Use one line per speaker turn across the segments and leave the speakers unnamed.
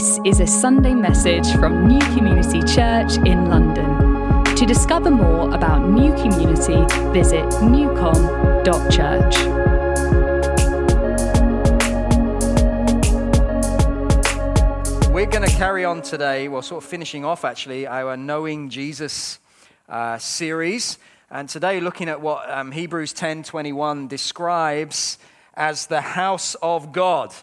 This is a Sunday message from New Community Church in London. To discover more about New Community, visit newcom.church.
We're going to carry on today, well, sort of finishing off actually, our Knowing Jesus uh, series. And today, looking at what um, Hebrews 10 21 describes as the house of God.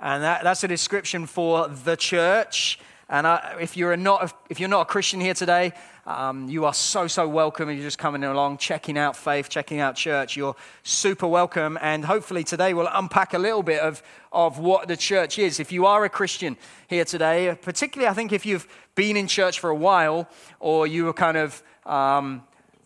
And that, that's a description for the church. And I, if, you're not, if you're not a Christian here today, um, you are so, so welcome. You're just coming along, checking out faith, checking out church. You're super welcome. And hopefully today we'll unpack a little bit of, of what the church is. If you are a Christian here today, particularly I think if you've been in church for a while or you were kind of um,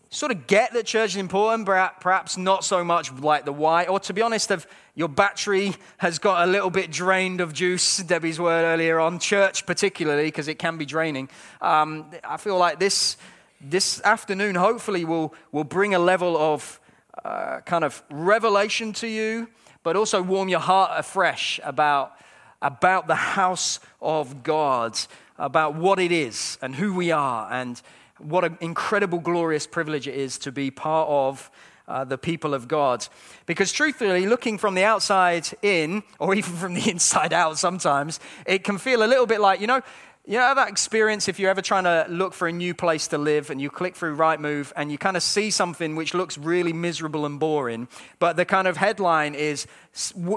sort of get that church is important, perhaps not so much like the why, or to be honest, have your battery has got a little bit drained of juice, Debbie's word earlier on, church particularly, because it can be draining. Um, I feel like this, this afternoon hopefully will, will bring a level of uh, kind of revelation to you, but also warm your heart afresh about, about the house of God, about what it is and who we are, and what an incredible, glorious privilege it is to be part of uh, the people of God. Because truthfully, looking from the outside in, or even from the inside out sometimes, it can feel a little bit like, you know, you know that experience if you're ever trying to look for a new place to live and you click through Rightmove and you kind of see something which looks really miserable and boring, but the kind of headline is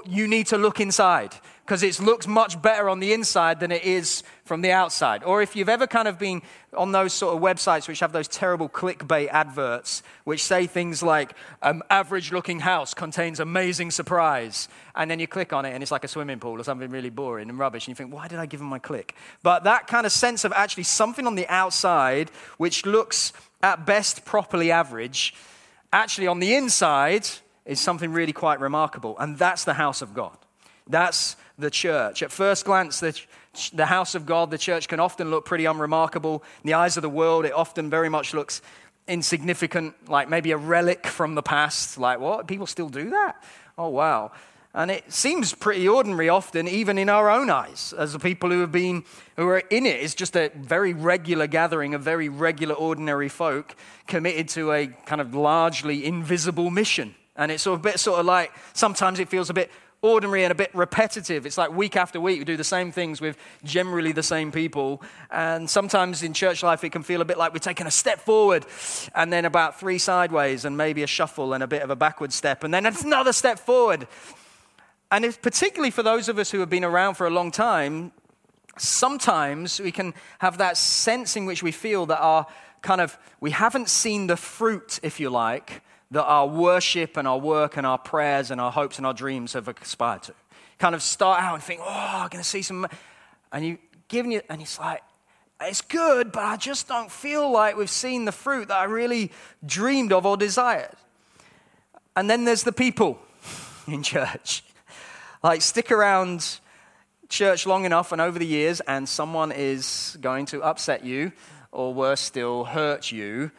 you need to look inside because it looks much better on the inside than it is from the outside. Or if you've ever kind of been on those sort of websites which have those terrible clickbait adverts which say things like, um, average looking house contains amazing surprise. And then you click on it and it's like a swimming pool or something really boring and rubbish. And you think, why did I give them my click? But that kind of sense of actually something on the outside which looks at best properly average, actually on the inside is something really quite remarkable. And that's the house of God. That's the church. At first glance, the, the house of God, the church, can often look pretty unremarkable. In the eyes of the world, it often very much looks insignificant, like maybe a relic from the past. Like, what? People still do that? Oh, wow. And it seems pretty ordinary often, even in our own eyes, as the people who have been, who are in it. It's just a very regular gathering of very regular, ordinary folk committed to a kind of largely invisible mission. And it's sort of a bit sort of like, sometimes it feels a bit ordinary and a bit repetitive. It's like week after week, we do the same things with generally the same people. And sometimes in church life, it can feel a bit like we're taking a step forward and then about three sideways and maybe a shuffle and a bit of a backward step and then another step forward. And it's particularly for those of us who have been around for a long time, sometimes we can have that sense in which we feel that our kind of, we haven't seen the fruit, if you like, that our worship and our work and our prayers and our hopes and our dreams have aspired to. Kind of start out and think, oh, I'm going to see some. And you giving you, and it's like, it's good, but I just don't feel like we've seen the fruit that I really dreamed of or desired. And then there's the people in church. Like, stick around church long enough and over the years, and someone is going to upset you, or worse still, hurt you,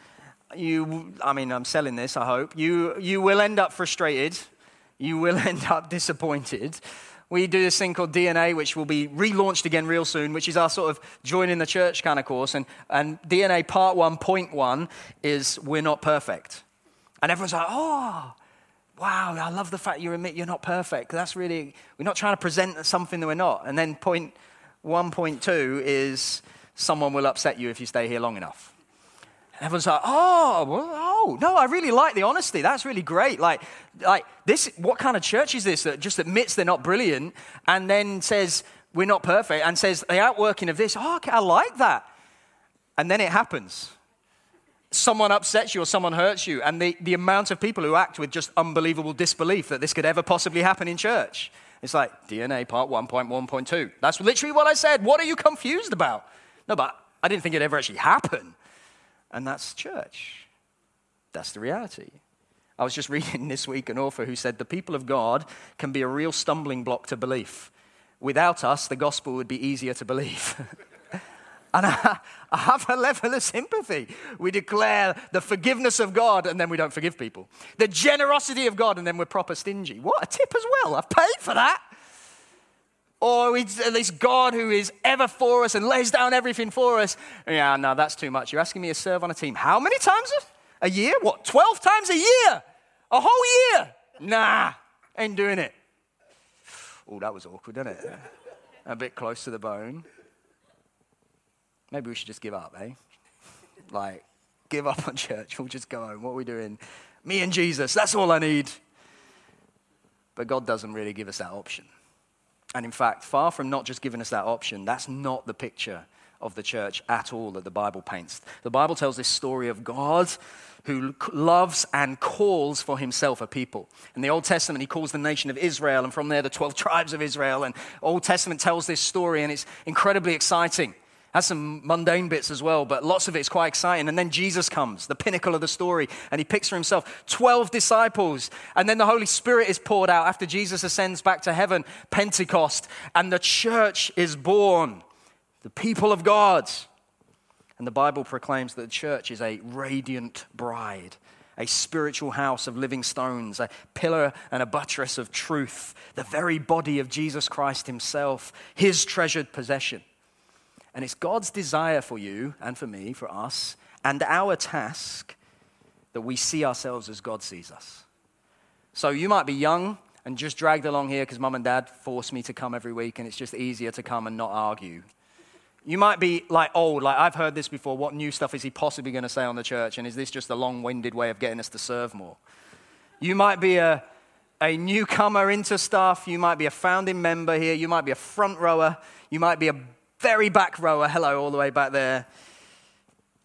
you, I mean, I'm selling this, I hope. You, you will end up frustrated. You will end up disappointed. We do this thing called DNA, which will be relaunched again real soon, which is our sort of joining the church kind of course. And, and DNA part one, point one is we're not perfect. And everyone's like, oh, wow, I love the fact you admit you're not perfect. That's really, we're not trying to present something that we're not. And then point 1.2 is someone will upset you if you stay here long enough. And everyone's like, oh, well, oh, no, I really like the honesty. That's really great. Like, like this, what kind of church is this that just admits they're not brilliant and then says we're not perfect and says the outworking of this, oh, okay, I like that. And then it happens. Someone upsets you or someone hurts you, and the, the amount of people who act with just unbelievable disbelief that this could ever possibly happen in church. It's like DNA part 1.1.2. That's literally what I said. What are you confused about? No, but I didn't think it'd ever actually happen and that's church. That's the reality. I was just reading this week an author who said the people of God can be a real stumbling block to belief. Without us, the gospel would be easier to believe. and I, have a level of sympathy. We declare the forgiveness of God and then we don't forgive people, the generosity of God and then we're proper stingy. What a tip as well. I've paid for that. Or it's this God who is ever for us and lays down everything for us. Yeah, no, that's too much. You're asking me to serve on a team. How many times a year? What, 12 times a year? A whole year? Nah, ain't doing it. Oh, that was awkward, didn't it? A bit close to the bone. Maybe we should just give up, eh? Like, give up on church. We'll just go home. What are we doing? Me and Jesus, that's all I need. But God doesn't really give us that option. And in fact, far from not just giving us that option, that's not the picture of the church at all that the Bible paints. The Bible tells this story of God who loves and calls for himself a people. In the Old Testament, he calls the nation of Israel, and from there, the 12 tribes of Israel. And Old Testament tells this story, and it's incredibly exciting. Has some mundane bits as well, but lots of it is quite exciting. And then Jesus comes, the pinnacle of the story, and he picks for himself 12 disciples. And then the Holy Spirit is poured out after Jesus ascends back to heaven, Pentecost, and the church is born, the people of God. And the Bible proclaims that the church is a radiant bride, a spiritual house of living stones, a pillar and a buttress of truth, the very body of Jesus Christ himself, his treasured possession. And it's God's desire for you and for me, for us, and our task that we see ourselves as God sees us. So you might be young and just dragged along here because mum and dad force me to come every week, and it's just easier to come and not argue. You might be like old, like I've heard this before. What new stuff is he possibly going to say on the church? And is this just a long winded way of getting us to serve more? You might be a, a newcomer into stuff. You might be a founding member here. You might be a front rower. You might be a very back rower, hello, all the way back there.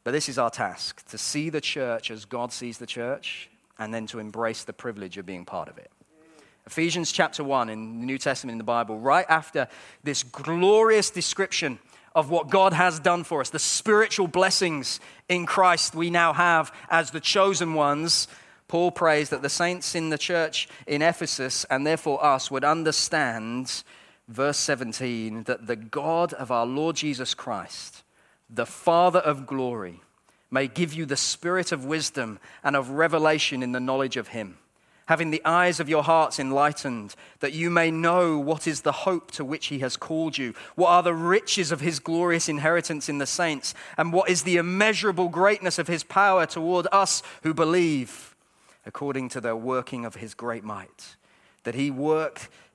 But this is our task to see the church as God sees the church and then to embrace the privilege of being part of it. Ephesians chapter 1 in the New Testament in the Bible, right after this glorious description of what God has done for us, the spiritual blessings in Christ we now have as the chosen ones, Paul prays that the saints in the church in Ephesus and therefore us would understand verse 17, that the God of our Lord Jesus Christ, the Father of glory, may give you the spirit of wisdom and of revelation in the knowledge of Him, having the eyes of your hearts enlightened, that you may know what is the hope to which He has called you, what are the riches of His glorious inheritance in the saints, and what is the immeasurable greatness of His power toward us who believe, according to the working of His great might. That He worked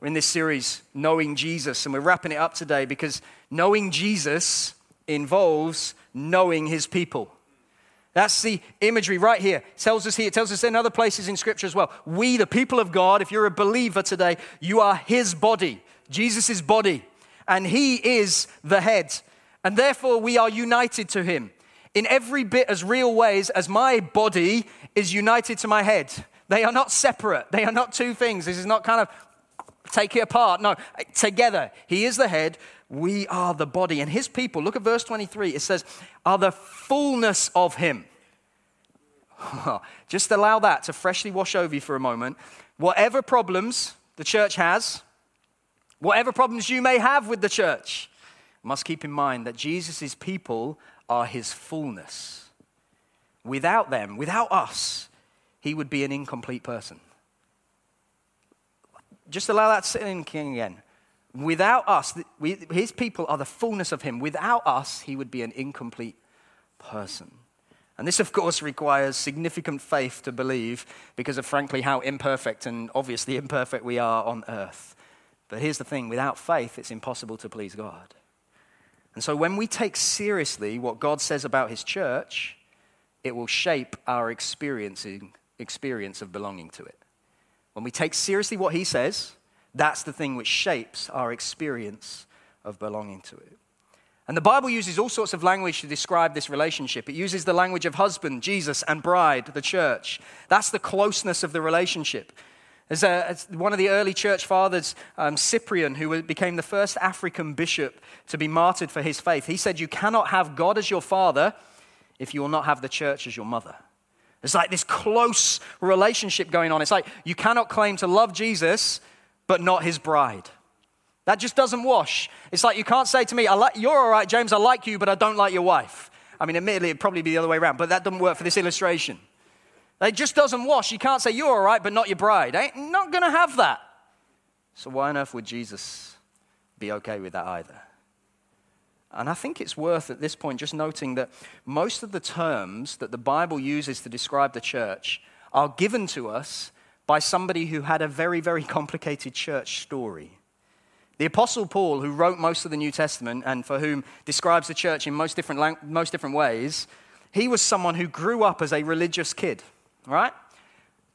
We're in this series, Knowing Jesus, and we're wrapping it up today because knowing Jesus involves knowing his people. That's the imagery right here. It tells us here, it tells us in other places in Scripture as well. We, the people of God, if you're a believer today, you are his body, Jesus' body, and he is the head. And therefore, we are united to him in every bit as real ways as my body is united to my head. They are not separate. They are not two things. This is not kind of take it apart. No, together. He is the head, we are the body. And his people, look at verse 23, it says, are the fullness of him. Just allow that to freshly wash over you for a moment. Whatever problems the church has, whatever problems you may have with the church, must keep in mind that Jesus' people are his fullness. Without them, without us, he would be an incomplete person. Just allow that sit in again. Without us, we, his people are the fullness of him. Without us, he would be an incomplete person. And this, of course, requires significant faith to believe because of, frankly, how imperfect and obviously imperfect we are on earth. But here's the thing without faith, it's impossible to please God. And so when we take seriously what God says about his church, it will shape our experiencing, experience of belonging to it. When we take seriously what he says, that's the thing which shapes our experience of belonging to it. And the Bible uses all sorts of language to describe this relationship. It uses the language of husband, Jesus, and bride, the church. That's the closeness of the relationship. As, a, as one of the early church fathers, um, Cyprian, who became the first African bishop to be martyred for his faith, he said, You cannot have God as your father if you will not have the church as your mother. It's like this close relationship going on. It's like you cannot claim to love Jesus but not his bride. That just doesn't wash. It's like you can't say to me, I like, You're all right, James, I like you, but I don't like your wife. I mean, admittedly, it'd probably be the other way around, but that doesn't work for this illustration. It just doesn't wash. You can't say, You're all right, but not your bride. Ain't not going to have that. So, why on earth would Jesus be okay with that either? And I think it's worth at this point just noting that most of the terms that the Bible uses to describe the church are given to us by somebody who had a very, very complicated church story. The Apostle Paul, who wrote most of the New Testament and for whom describes the church in most different, most different ways, he was someone who grew up as a religious kid right?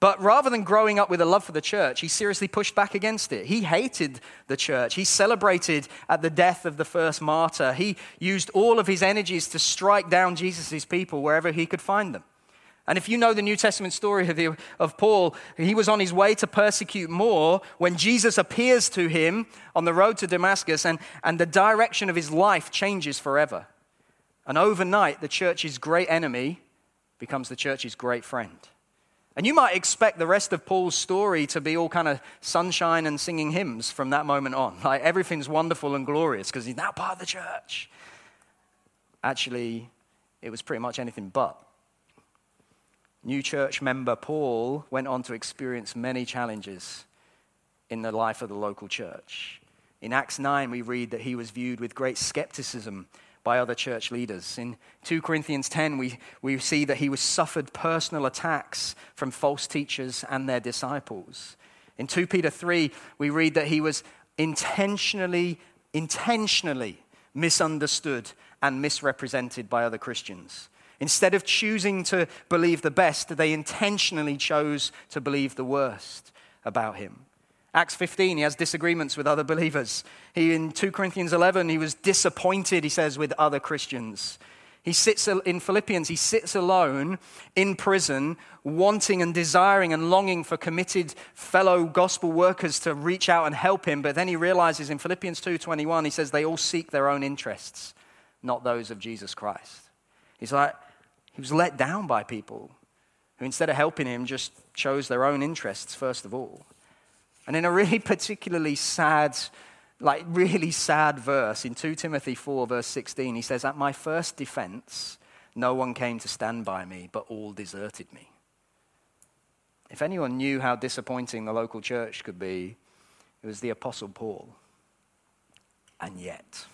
But rather than growing up with a love for the church, he seriously pushed back against it. He hated the church. He celebrated at the death of the first martyr. He used all of his energies to strike down Jesus' people wherever he could find them. And if you know the New Testament story of, the, of Paul, he was on his way to persecute more when Jesus appears to him on the road to Damascus, and, and the direction of his life changes forever. And overnight, the church's great enemy becomes the church's great friend. And you might expect the rest of Paul's story to be all kind of sunshine and singing hymns from that moment on. Like everything's wonderful and glorious because he's now part of the church. Actually, it was pretty much anything but. New church member Paul went on to experience many challenges in the life of the local church. In Acts 9, we read that he was viewed with great skepticism by other church leaders. In 2 Corinthians 10, we, we see that he was suffered personal attacks from false teachers and their disciples. In 2 Peter 3, we read that he was intentionally, intentionally misunderstood and misrepresented by other Christians. Instead of choosing to believe the best, they intentionally chose to believe the worst about him. Acts 15, he has disagreements with other believers. He, in 2 Corinthians 11, he was disappointed, he says, with other Christians. He sits in Philippians, he sits alone in prison, wanting and desiring and longing for committed fellow gospel workers to reach out and help him. But then he realizes in Philippians 2:21, he says they all seek their own interests, not those of Jesus Christ. He's like, he was let down by people who instead of helping him just chose their own interests first of all. And in a really particularly sad, like really sad verse in 2 Timothy 4, verse 16, he says, At my first defense, no one came to stand by me, but all deserted me. If anyone knew how disappointing the local church could be, it was the Apostle Paul. And yet,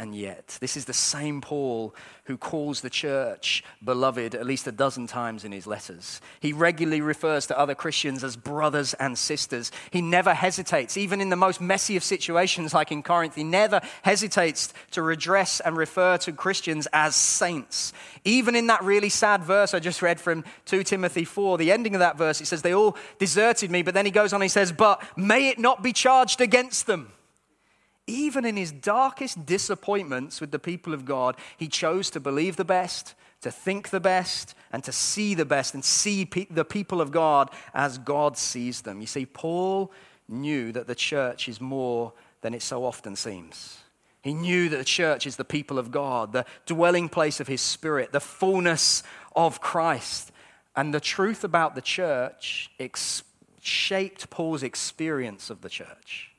and yet, this is the same Paul who calls the church beloved at least a dozen times in his letters. He regularly refers to other Christians as brothers and sisters. He never hesitates, even in the most messy of situations like in Corinth, he never hesitates to redress and refer to Christians as saints. Even in that really sad verse I just read from 2 Timothy 4, the ending of that verse, it says, They all deserted me, but then he goes on, he says, But may it not be charged against them even in his darkest disappointments with the people of God, he chose to believe the best, to think the best, and to see the best and see pe- the people of God as God sees them. You see, Paul knew that the church is more than it so often seems. He knew that the church is the people of God, the dwelling place of his spirit, the fullness of Christ. And the truth about the church ex- shaped Paul's experience of the church.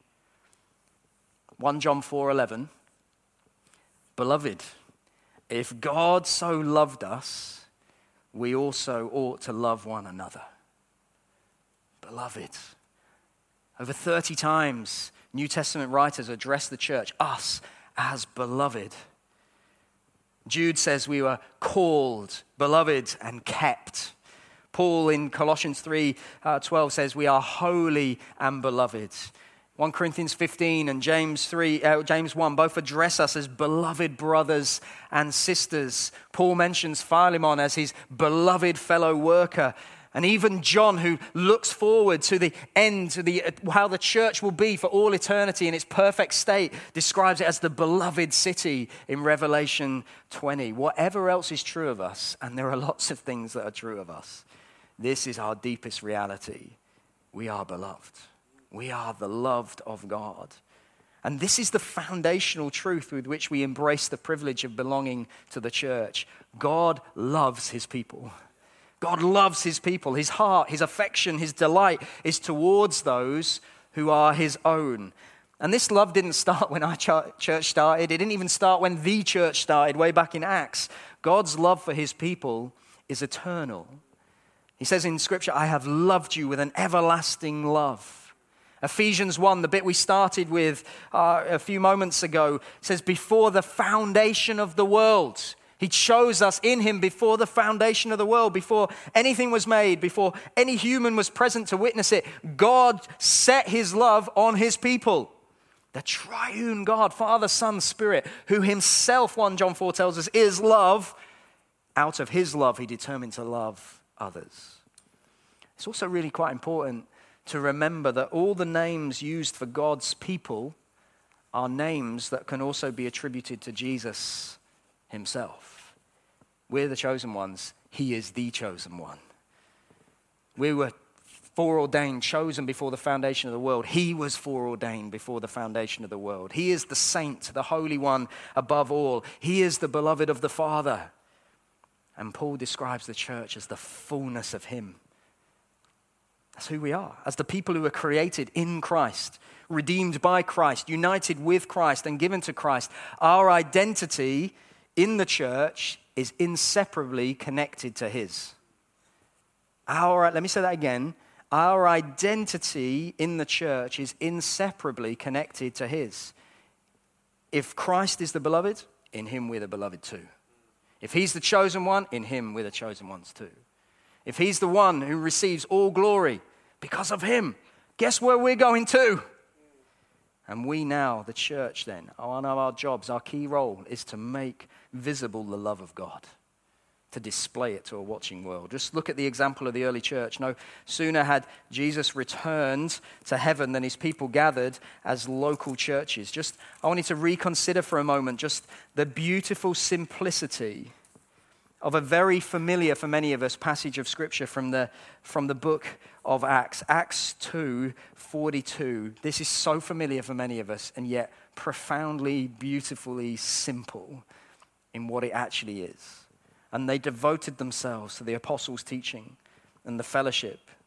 1 John 4:11 Beloved, if God so loved us, we also ought to love one another. Beloved. Over 30 times, New Testament writers address the church, us, as beloved. Jude says we were called, beloved, and kept. Paul in Colossians 3 uh, 12 says we are holy and beloved. 1 Corinthians 15 and James 3 uh, James 1 both address us as beloved brothers and sisters. Paul mentions Philemon as his beloved fellow worker. And even John, who looks forward to the end, to the, how the church will be for all eternity in its perfect state, describes it as the beloved city in Revelation 20. Whatever else is true of us, and there are lots of things that are true of us, this is our deepest reality we are beloved. We are the loved of God. And this is the foundational truth with which we embrace the privilege of belonging to the church. God loves his people. God loves his people. His heart, his affection, his delight is towards those who are his own. And this love didn't start when our church started. It didn't even start when the church started, way back in Acts. God's love for his people is eternal. He says in Scripture, I have loved you with an everlasting love. Ephesians 1, the bit we started with uh, a few moments ago, says, Before the foundation of the world, He chose us in Him before the foundation of the world, before anything was made, before any human was present to witness it. God set His love on His people. The triune God, Father, Son, Spirit, who Himself, 1 John 4 tells us, is love. Out of His love, He determined to love others. It's also really quite important to remember that all the names used for God's people are names that can also be attributed to Jesus himself. We're the chosen ones, he is the chosen one. We were foreordained, chosen before the foundation of the world. He was foreordained before the foundation of the world. He is the saint, the holy one above all. He is the beloved of the Father. And Paul describes the church as the fullness of Him. That's who we are, as the people who are created in Christ, redeemed by Christ, united with Christ, and given to Christ. Our identity in the church is inseparably connected to His. Our, let me say that again. Our identity in the church is inseparably connected to His. If Christ is the beloved, in Him we're the beloved too. If he's the chosen one, in him we're the chosen ones too. If he's the one who receives all glory because of him, guess where we're going to? And we now, the church, then, one of our jobs, our key role is to make visible the love of God to display it to a watching world. Just look at the example of the early church. No sooner had Jesus returned to heaven than his people gathered as local churches. Just, I wanted to reconsider for a moment just the beautiful simplicity of a very familiar for many of us passage of scripture from the, from the book of Acts, Acts 2 42. This is so familiar for many of us, and yet profoundly, beautifully simple in what it actually is and they devoted themselves to the apostles' teaching and the fellowship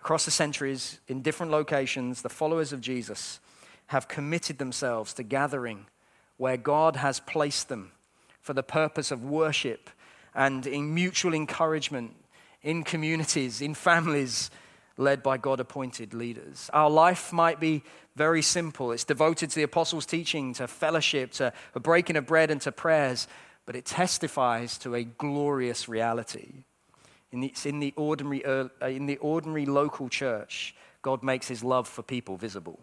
across the centuries, in different locations, the followers of Jesus have committed themselves to gathering where God has placed them for the purpose of worship and in mutual encouragement in communities, in families led by God appointed leaders. Our life might be very simple. It's devoted to the apostles' teaching, to fellowship, to a breaking of bread, and to prayers but it testifies to a glorious reality. In the, it's in the, ordinary, uh, in the ordinary local church, God makes his love for people visible.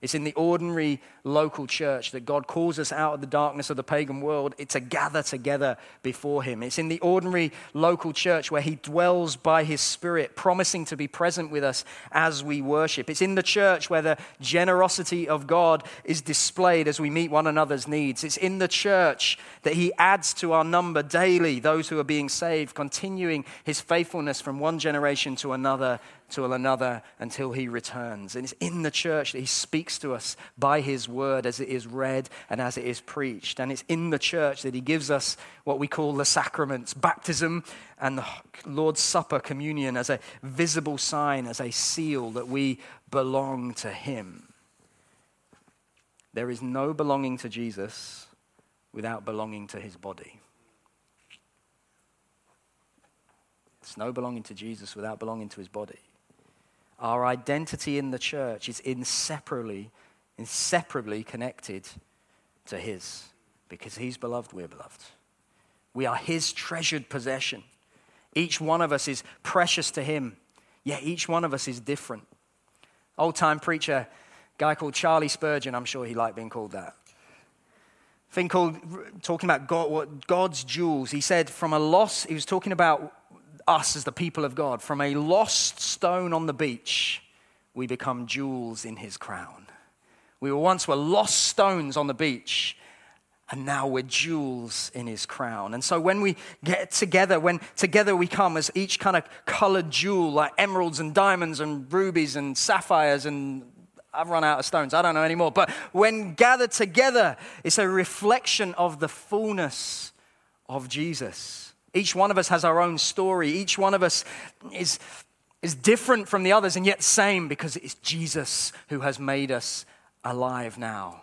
It's in the ordinary local church that God calls us out of the darkness of the pagan world to gather together before Him. It's in the ordinary local church where He dwells by His Spirit, promising to be present with us as we worship. It's in the church where the generosity of God is displayed as we meet one another's needs. It's in the church that He adds to our number daily those who are being saved, continuing His faithfulness from one generation to another to another until he returns. And it's in the church that he speaks to us by his word as it is read and as it is preached. And it's in the church that he gives us what we call the sacraments baptism and the Lord's Supper, communion, as a visible sign, as a seal that we belong to him. There is no belonging to Jesus without belonging to his body. There's no belonging to Jesus without belonging to his body. Our identity in the church is inseparably, inseparably connected to His. Because He's beloved, we're beloved. We are His treasured possession. Each one of us is precious to Him, yet each one of us is different. Old time preacher guy called Charlie Spurgeon, I'm sure he liked being called that. Thing called talking about God, God's jewels. He said, from a loss, he was talking about us as the people of God. From a lost stone on the beach, we become jewels in his crown. We were once were lost stones on the beach, and now we're jewels in his crown. And so when we get together, when together we come as each kind of colored jewel, like emeralds and diamonds and rubies and sapphires and I've run out of stones, I don't know anymore. But when gathered together, it's a reflection of the fullness of Jesus. Each one of us has our own story. Each one of us is, is different from the others and yet same because it's Jesus who has made us alive now.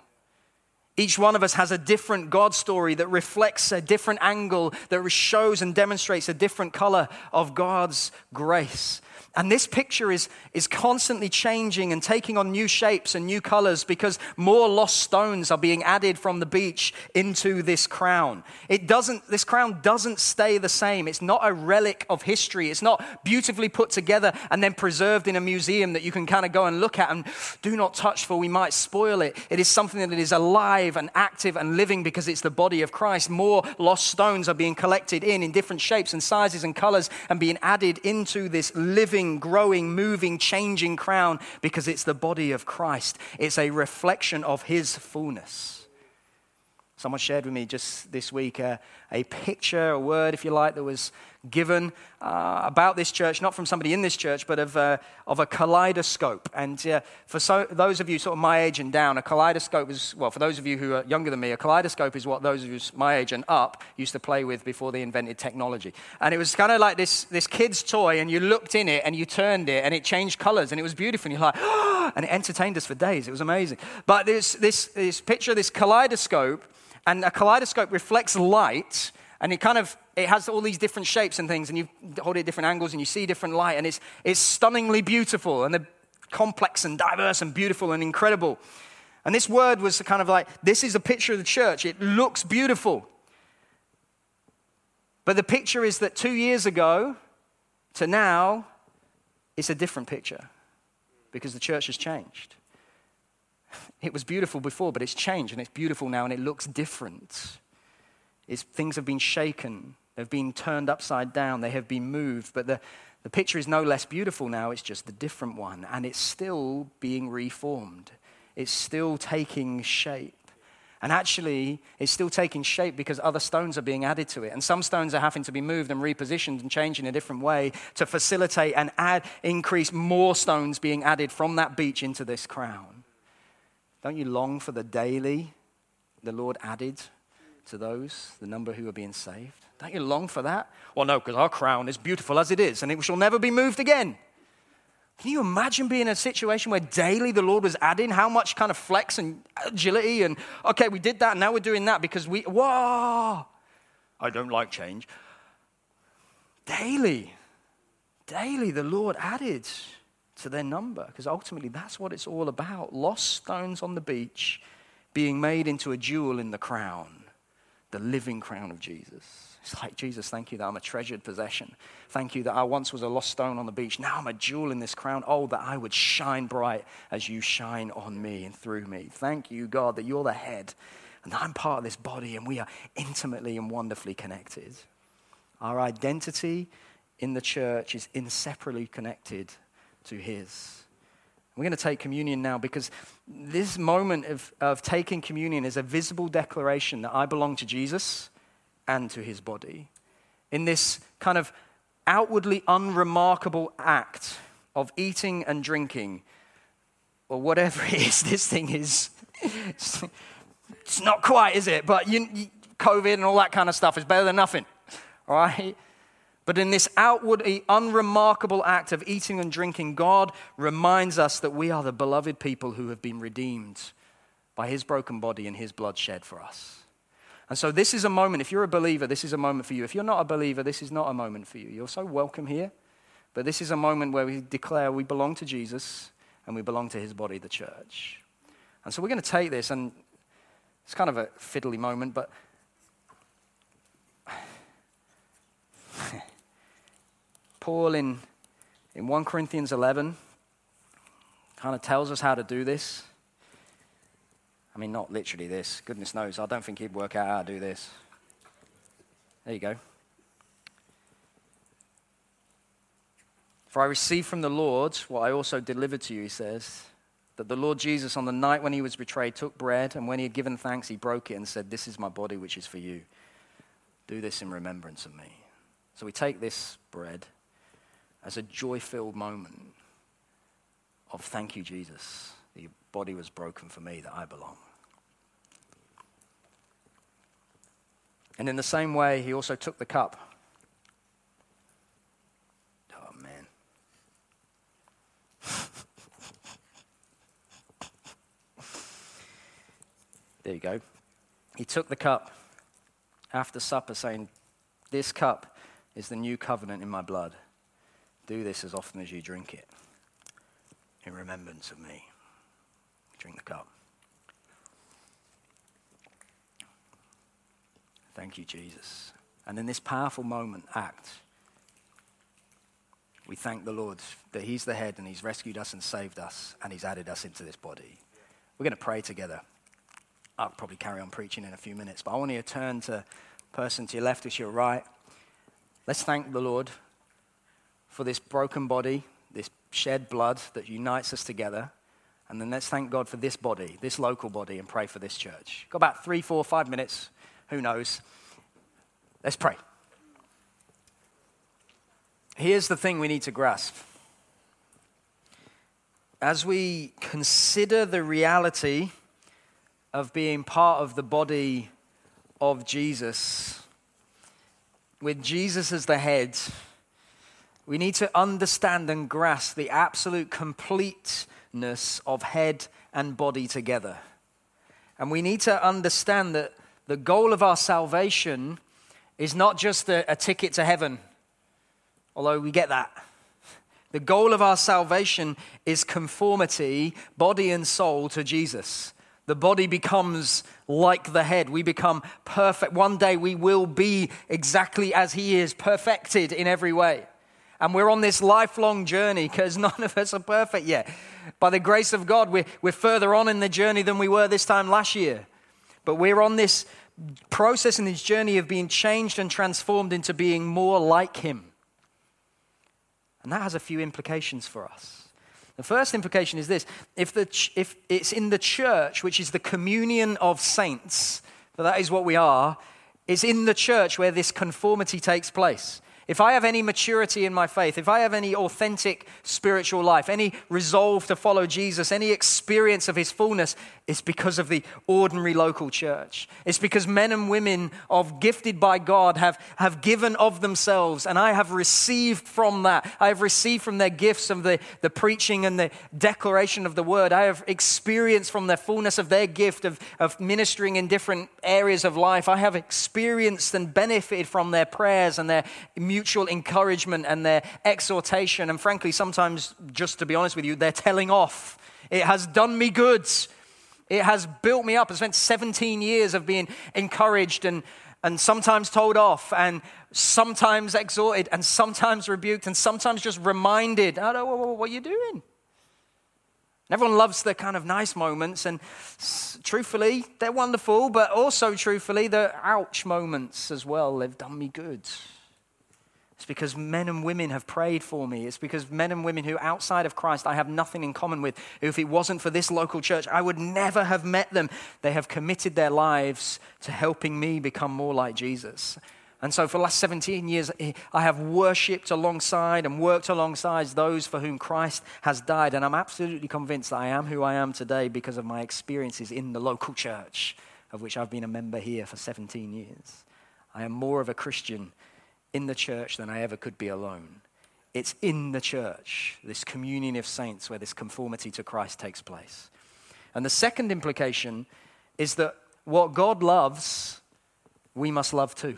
Each one of us has a different God story that reflects a different angle, that shows and demonstrates a different color of God's grace. And this picture is, is constantly changing and taking on new shapes and new colors because more lost stones are being added from the beach into this crown. It doesn't, this crown doesn't stay the same. It's not a relic of history. It's not beautifully put together and then preserved in a museum that you can kind of go and look at and do not touch for we might spoil it. It is something that is alive and active and living because it's the body of Christ. More lost stones are being collected in in different shapes and sizes and colors and being added into this living living, growing, moving, changing crown because it's the body of Christ. It's a reflection of his fullness. Someone shared with me just this week uh, a picture, a word, if you like, that was given uh, about this church, not from somebody in this church, but of, uh, of a kaleidoscope. And uh, for so, those of you sort of my age and down, a kaleidoscope is, well, for those of you who are younger than me, a kaleidoscope is what those of you my age and up used to play with before they invented technology. And it was kind of like this, this kid's toy, and you looked in it and you turned it, and it changed colors, and it was beautiful. And you're like, and it entertained us for days. It was amazing. But this, this, this picture, this kaleidoscope, and a kaleidoscope reflects light and it kind of it has all these different shapes and things and you hold it at different angles and you see different light and it's, it's stunningly beautiful and complex and diverse and beautiful and incredible. And this word was kind of like this is a picture of the church. It looks beautiful. But the picture is that two years ago to now it's a different picture because the church has changed it was beautiful before but it's changed and it's beautiful now and it looks different it's, things have been shaken, they've been turned upside down, they have been moved, but the, the picture is no less beautiful now, it's just a different one, and it's still being reformed. It's still taking shape. And actually, it's still taking shape because other stones are being added to it. And some stones are having to be moved and repositioned and changed in a different way to facilitate and add, increase more stones being added from that beach into this crown. Don't you long for the daily the Lord added to those, the number who are being saved? Don't you long for that? Well, no, because our crown is beautiful as it is, and it shall never be moved again. Can you imagine being in a situation where daily the Lord was adding how much kind of flex and agility and, okay, we did that, now we're doing that because we, whoa, I don't like change. Daily, daily the Lord added to their number because ultimately that's what it's all about. Lost stones on the beach being made into a jewel in the crown the living crown of Jesus. It's like, Jesus, thank you that I'm a treasured possession. Thank you that I once was a lost stone on the beach. Now I'm a jewel in this crown. Oh, that I would shine bright as you shine on me and through me. Thank you, God, that you're the head and I'm part of this body and we are intimately and wonderfully connected. Our identity in the church is inseparably connected to His. We're going to take communion now because this moment of, of taking communion is a visible declaration that I belong to Jesus and to his body. In this kind of outwardly unremarkable act of eating and drinking, or whatever it is, this thing is, it's not quite, is it? But you, COVID and all that kind of stuff is better than nothing, all right? But in this outwardly unremarkable act of eating and drinking, God reminds us that we are the beloved people who have been redeemed by his broken body and his blood shed for us. And so, this is a moment, if you're a believer, this is a moment for you. If you're not a believer, this is not a moment for you. You're so welcome here. But this is a moment where we declare we belong to Jesus and we belong to his body, the church. And so, we're going to take this, and it's kind of a fiddly moment, but Paul in, in 1 Corinthians 11 kind of tells us how to do this. I mean, not literally this. Goodness knows, I don't think he'd work out how to do this. There you go. For I received from the Lord what I also delivered to you, he says, that the Lord Jesus, on the night when he was betrayed, took bread, and when he had given thanks, he broke it and said, This is my body, which is for you. Do this in remembrance of me. So we take this bread as a joy filled moment of thank you, Jesus. Your body was broken for me that I belong. And in the same way, he also took the cup. Oh, man. there you go. He took the cup after supper, saying, This cup is the new covenant in my blood. Do this as often as you drink it in remembrance of me. Drink the cup. Thank you, Jesus. And in this powerful moment, act. We thank the Lord that He's the head and He's rescued us and saved us and He's added us into this body. We're going to pray together. I'll probably carry on preaching in a few minutes, but I want you to turn to person to your left to your right. Let's thank the Lord for this broken body, this shed blood that unites us together. And then let's thank God for this body, this local body, and pray for this church. Got about three, four, five minutes. Who knows? Let's pray. Here's the thing we need to grasp. As we consider the reality of being part of the body of Jesus, with Jesus as the head, we need to understand and grasp the absolute completeness of head and body together. And we need to understand that the goal of our salvation is not just a, a, ticket to heaven, although we get that. The goal of our salvation is conformity, body and soul, to Jesus. The body becomes like the head. We become perfect. One day we will be exactly as He is, perfected in every way. And we're on this lifelong journey because none of us are perfect yet. By the grace of God, we're, we're further on in the journey than we were this time last year. But we're on this process and this journey of being changed and transformed into being more like Him. And that has a few implications for us. The first implication is this if, the, if it's in the church, which is the communion of saints, for that is what we are, it's in the church where this conformity takes place. If I have any maturity in my faith, if I have any authentic spiritual life, any resolve to follow Jesus, any experience of his fullness, it's because of the ordinary local church. It's because men and women of gifted by God have, have given of themselves, and I have received from that. I have received from their gifts of the, the preaching and the declaration of the word. I have experienced from the fullness of their gift of, of ministering in different areas of life. I have experienced and benefited from their prayers and their mutual encouragement and their exhortation. And frankly, sometimes, just to be honest with you, their telling off. It has done me good. It has built me up. I spent 17 years of being encouraged and, and sometimes told off and sometimes exhorted and sometimes rebuked and sometimes just reminded, oh, what are you doing? And everyone loves the kind of nice moments, and truthfully, they're wonderful, but also truthfully, the ouch moments as well. They've done me good. It's because men and women have prayed for me. It's because men and women who, outside of Christ, I have nothing in common with. If it wasn't for this local church, I would never have met them. They have committed their lives to helping me become more like Jesus. And so, for the last 17 years, eh, I have worshiped alongside and worked alongside those for whom Christ has died. And I'm absolutely convinced that I am who I am today because of my experiences in the local church, of which I've been a member here for 17 years. I am more of a Christian in the church than I ever could be alone. It's in the church, this communion of saints, where this conformity to Christ takes place. And the second implication is that what God loves, we must love too.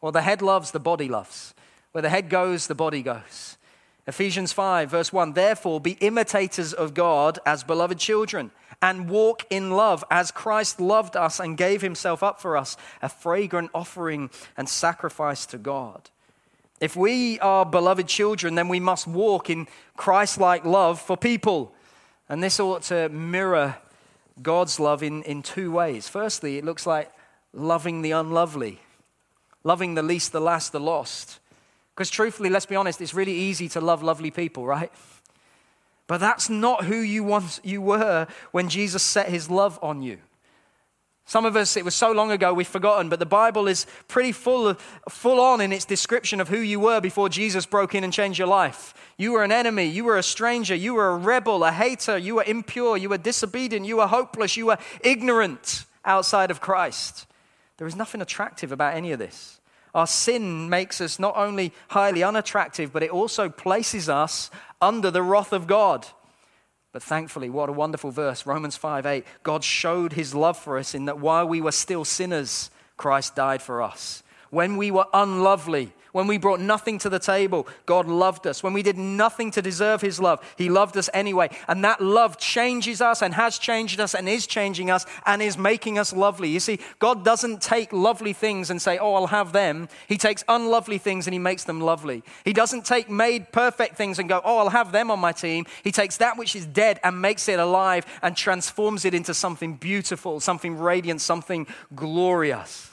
Well, the head loves, the body loves. Where the head goes, the body goes. Ephesians 5, verse 1 Therefore, be imitators of God as beloved children and walk in love as Christ loved us and gave himself up for us, a fragrant offering and sacrifice to God. If we are beloved children, then we must walk in Christ like love for people. And this ought to mirror God's love in, in two ways. Firstly, it looks like loving the unlovely, loving the least, the last, the lost. Because truthfully, let's be honest, it's really easy to love lovely people, right? But that's not who you once you were when Jesus set his love on you. Some of us, it was so long ago we've forgotten, but the Bible is pretty full, full on in its description of who you were before Jesus broke in and changed your life. You were an enemy, you were a stranger, you were a rebel, a hater, you were impure, you were disobedient, you were hopeless, you were ignorant outside of Christ. There is nothing attractive about any of this. Our sin makes us not only highly unattractive, but it also places us under the wrath of God. But thankfully, what a wonderful verse. Romans 5 8. God showed his love for us in that while we were still sinners, Christ died for us. When we were unlovely, when we brought nothing to the table, God loved us. When we did nothing to deserve His love, He loved us anyway. And that love changes us and has changed us and is changing us and is making us lovely. You see, God doesn't take lovely things and say, Oh, I'll have them. He takes unlovely things and He makes them lovely. He doesn't take made perfect things and go, Oh, I'll have them on my team. He takes that which is dead and makes it alive and transforms it into something beautiful, something radiant, something glorious.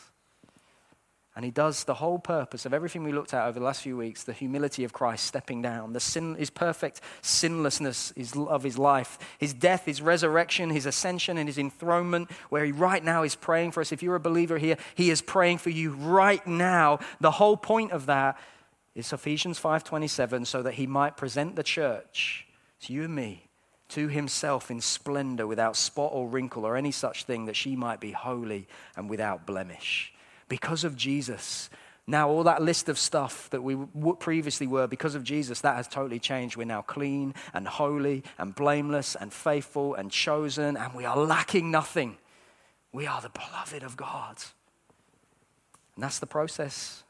And he does the whole purpose of everything we looked at over the last few weeks the humility of Christ stepping down, the sin, his perfect sinlessness of his life, his death, his resurrection, his ascension, and his enthronement, where he right now is praying for us. If you're a believer here, he is praying for you right now. The whole point of that is Ephesians 5:27, so that he might present the church, to you and me, to himself in splendor, without spot or wrinkle or any such thing, that she might be holy and without blemish because of Jesus. Now, all that list of stuff that we previously were, because of Jesus, that has totally changed. We're now clean and holy and blameless and faithful and chosen, and we are lacking nothing. We are the beloved of God. And that's the process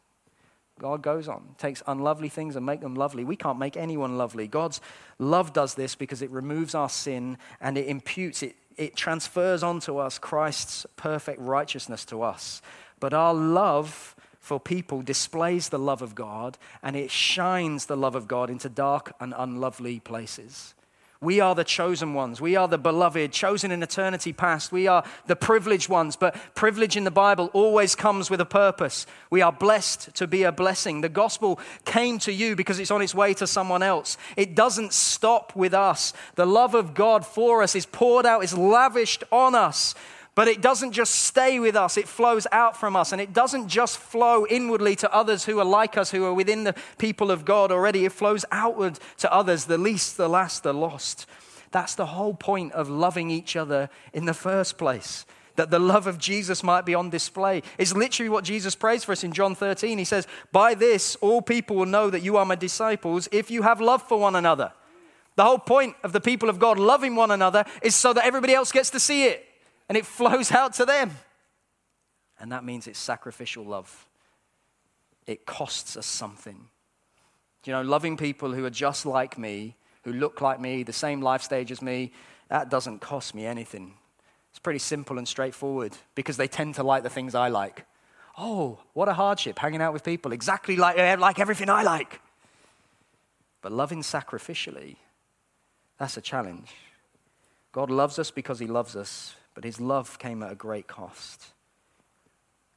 God goes on, takes unlovely things and make them lovely. We can't make anyone lovely. God's love does this because it removes our sin and it imputes, it, it transfers onto us Christ's perfect righteousness to us. But our love for people displays the love of God and it shines the love of God into dark and unlovely places. We are the chosen ones. We are the beloved, chosen in eternity past. We are the privileged ones. But privilege in the Bible always comes with a purpose. We are blessed to be a blessing. The gospel came to you because it's on its way to someone else. It doesn't stop with us. The love of God for us is poured out, is lavished on us. But it doesn't just stay with us, it flows out from us. And it doesn't just flow inwardly to others who are like us, who are within the people of God already. It flows outward to others, the least, the last, the lost. That's the whole point of loving each other in the first place. That the love of Jesus might be on display is literally what Jesus prays for us in John 13. He says, By this, all people will know that you are my disciples if you have love for one another. The whole point of the people of God loving one another is so that everybody else gets to see it and it flows out to them. And that means it's sacrificial love. It costs us something. You know, loving people who are just like me, who look like me, the same life stage as me, that doesn't cost me anything. It's pretty simple and straightforward because they tend to like the things I like. Oh, what a hardship hanging out with people exactly like, eh, like everything I like. But loving sacrificially, that's a challenge. God loves us because he loves us, but his love came at a great cost.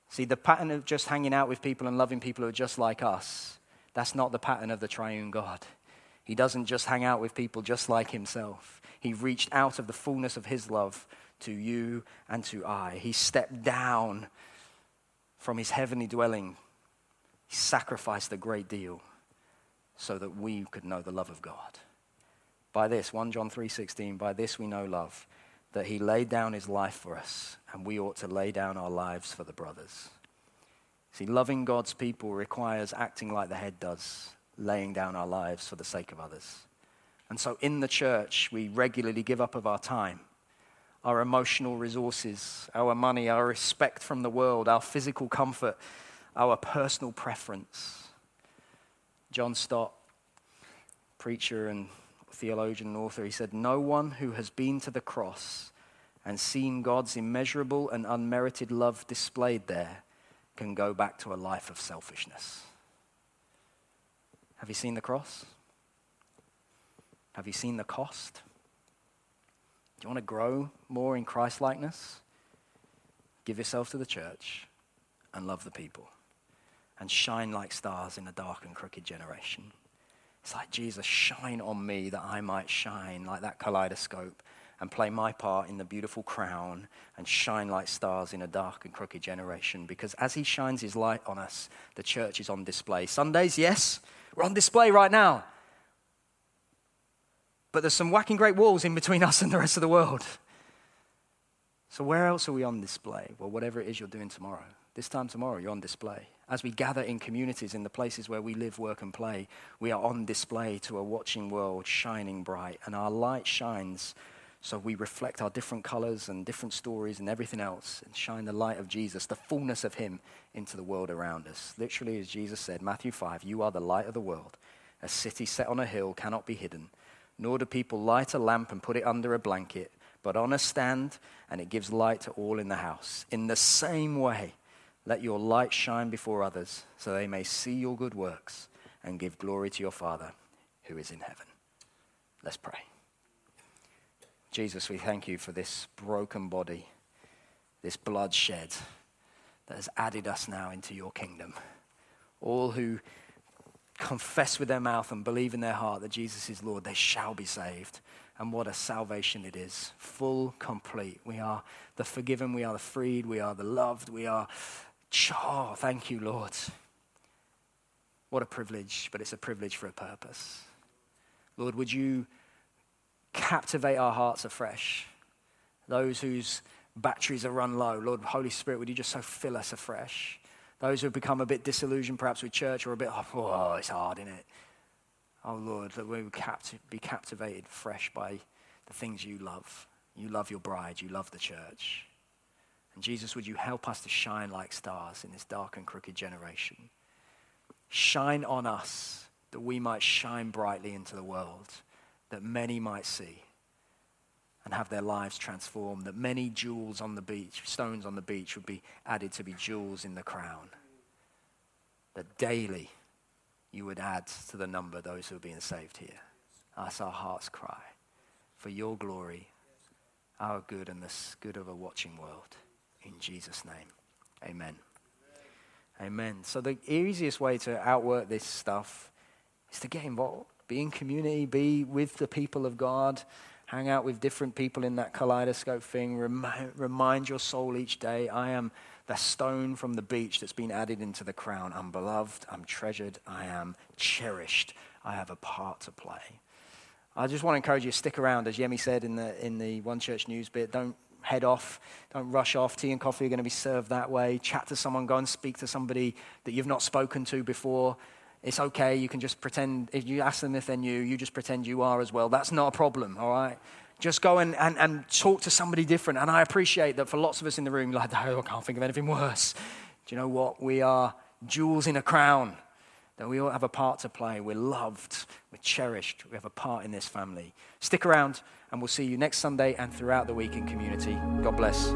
See, the pattern of just hanging out with people and loving people who are just like us, that's not the pattern of the triune God. He doesn't just hang out with people just like himself. He reached out of the fullness of his love to you and to I. He stepped down from his heavenly dwelling. He sacrificed a great deal so that we could know the love of God. By this, 1 John 3:16, by this we know love, that he laid down his life for us, and we ought to lay down our lives for the brothers. See, loving God's people requires acting like the head does, laying down our lives for the sake of others. And so in the church, we regularly give up of our time, our emotional resources, our money, our respect from the world, our physical comfort, our personal preference. John Stott, preacher and theologian and author, he said, No one who has been to the cross and seen God's immeasurable and unmerited love displayed there can go back to a life of selfishness. Have you seen the cross? Have you seen the cost? Do you want to grow more in Christ likeness? Give yourself to the church and love the people and shine like stars in a dark and crooked generation. It's like, Jesus, shine on me that I might shine like that kaleidoscope and play my part in the beautiful crown and shine like stars in a dark and crooked generation. Because as he shines his light on us, the church is on display. Sundays, yes, we're on display right now. But there's some whacking great walls in between us and the rest of the world. So, where else are we on display? Well, whatever it is you're doing tomorrow. This time tomorrow, you're on display. As we gather in communities, in the places where we live, work, and play, we are on display to a watching world shining bright. And our light shines so we reflect our different colors and different stories and everything else and shine the light of Jesus, the fullness of Him, into the world around us. Literally, as Jesus said, Matthew 5, you are the light of the world. A city set on a hill cannot be hidden, nor do people light a lamp and put it under a blanket, but on a stand, and it gives light to all in the house. In the same way, let your light shine before others, so they may see your good works and give glory to your Father who is in heaven. Let's pray. Jesus, we thank you for this broken body, this blood shed that has added us now into your kingdom. All who confess with their mouth and believe in their heart that Jesus is Lord, they shall be saved. And what a salvation it is. Full, complete. We are the forgiven, we are the freed, we are the loved, we are. Oh, thank you, Lord. What a privilege, but it's a privilege for a purpose. Lord, would you captivate our hearts afresh. Those whose batteries are run low, Lord, Holy Spirit, would you just so fill us afresh? Those who have become a bit disillusioned perhaps with church or a bit, oh, oh it's hard, isn't it? Oh, Lord, that we would be captivated fresh by the things you love. You love your bride, you love the church. And Jesus, would you help us to shine like stars in this dark and crooked generation? Shine on us that we might shine brightly into the world that many might see and have their lives transformed, that many jewels on the beach, stones on the beach, would be added to be jewels in the crown. That daily you would add to the number those who are being saved here. That's our heart's cry for your glory, our good, and the good of a watching world. In Jesus' name, amen. Amen. So, the easiest way to outwork this stuff is to get involved be in community, be with the people of God, hang out with different people in that kaleidoscope thing. Remind, remind your soul each day I am the stone from the beach that's been added into the crown. I'm beloved, I'm treasured, I am cherished, I have a part to play. I just want to encourage you to stick around, as Yemi said in the, in the One Church News bit. Don't head off. Don't rush off. Tea and coffee are going to be served that way. Chat to someone. Go and speak to somebody that you've not spoken to before. It's okay. You can just pretend, if you ask them if they're new, you just pretend you are as well. That's not a problem, all right? Just go and, and, and talk to somebody different. And I appreciate that for lots of us in the room, like, oh, I can't think of anything worse. Do you know what? We are jewels in a crown. That we all have a part to play. We're loved. We're cherished. We have a part in this family. Stick around, and we'll see you next Sunday and throughout the week in community. God bless.